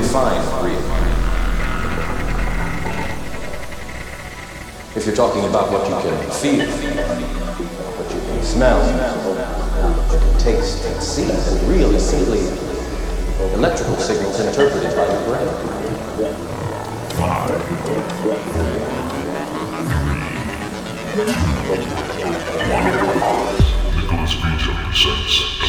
define real? If you're talking about what you can feel, what you can smell, what you can taste and see, then real is simply electrical signals interpreted by your brain. Five, three, Nicholas Vito presents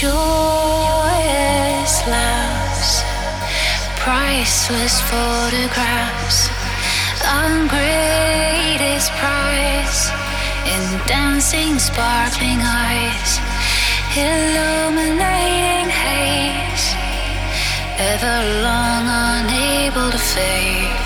joyous laughs, priceless photographs, our prize in dancing, sparkling eyes, illuminating haze, ever long unable to fade.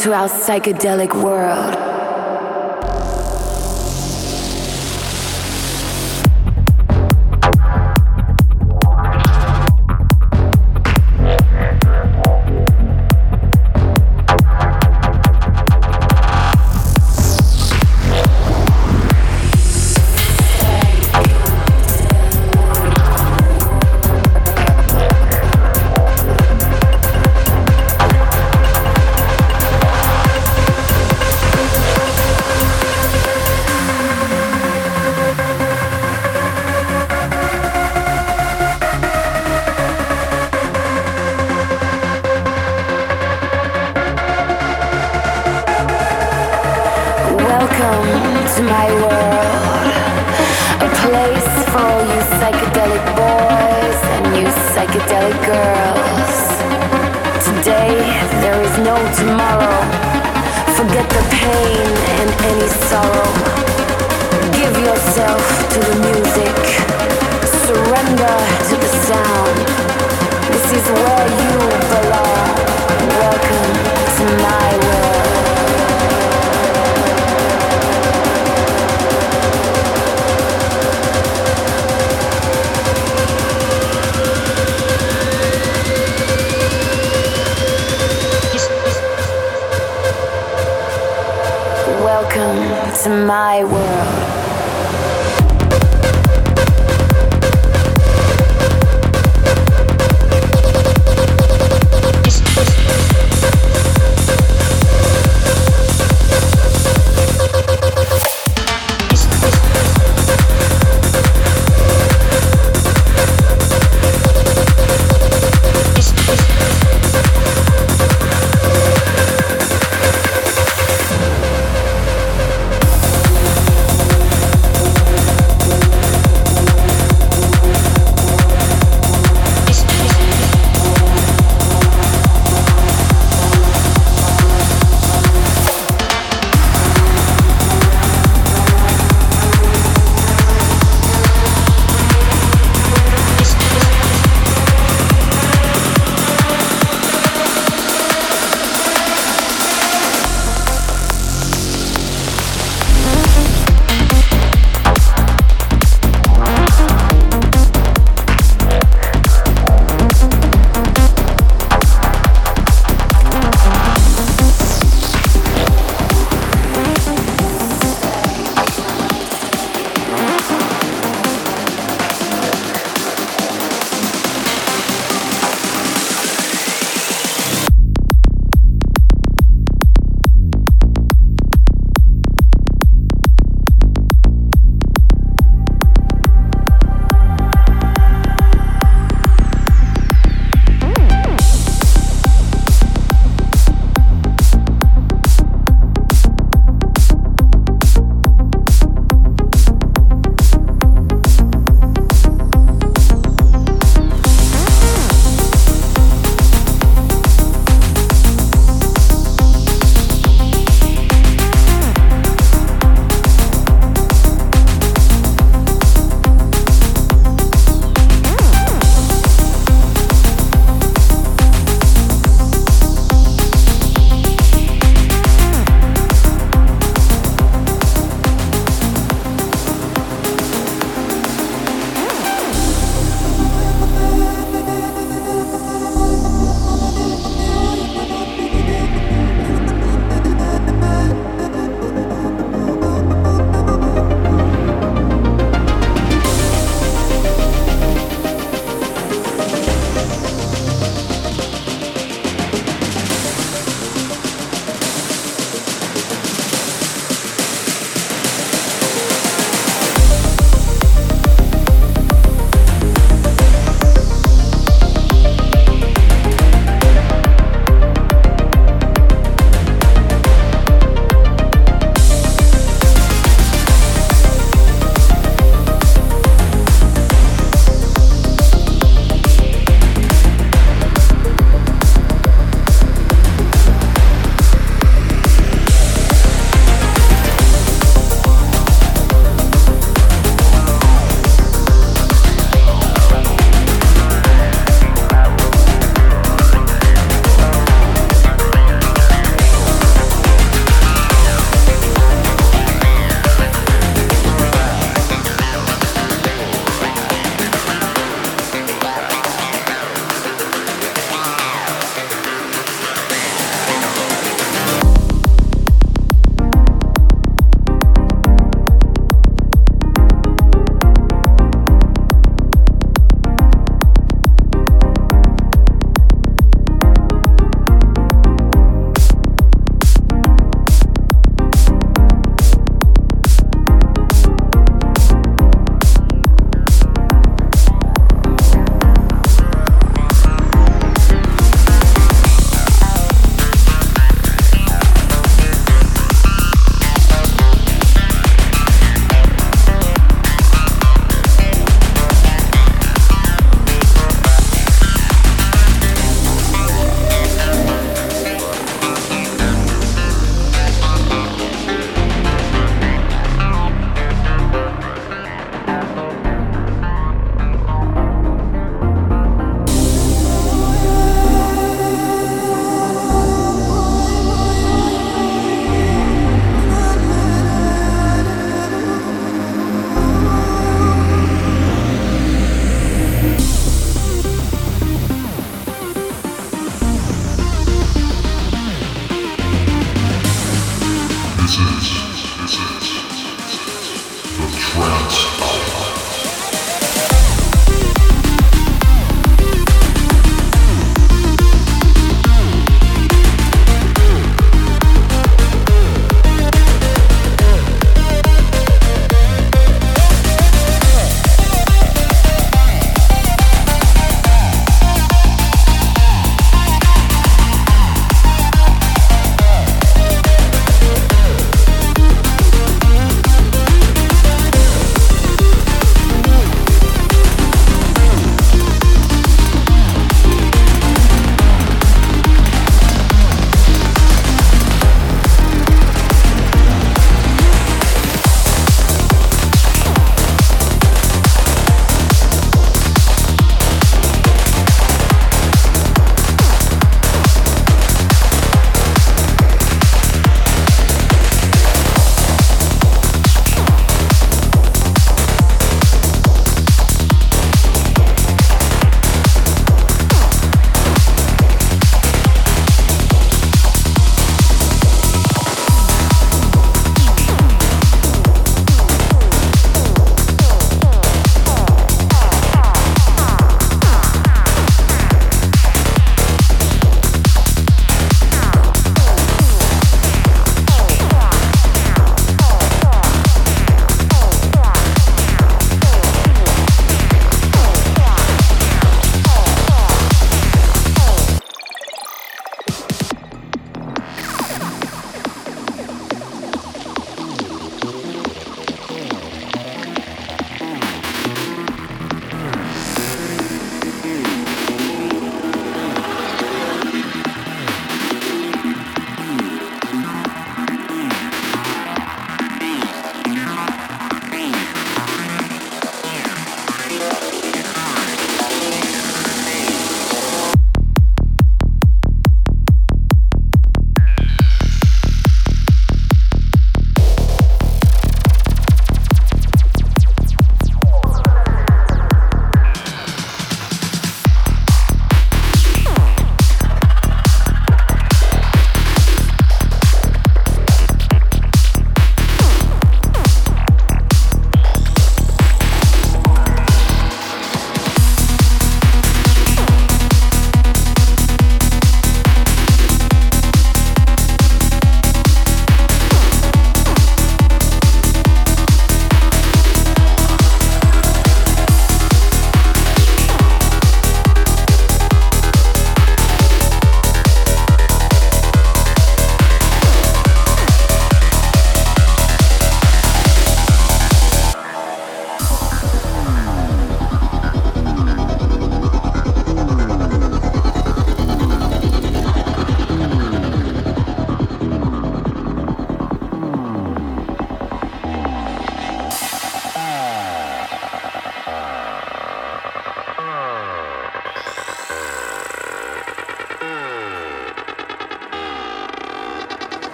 To our psychedelic world.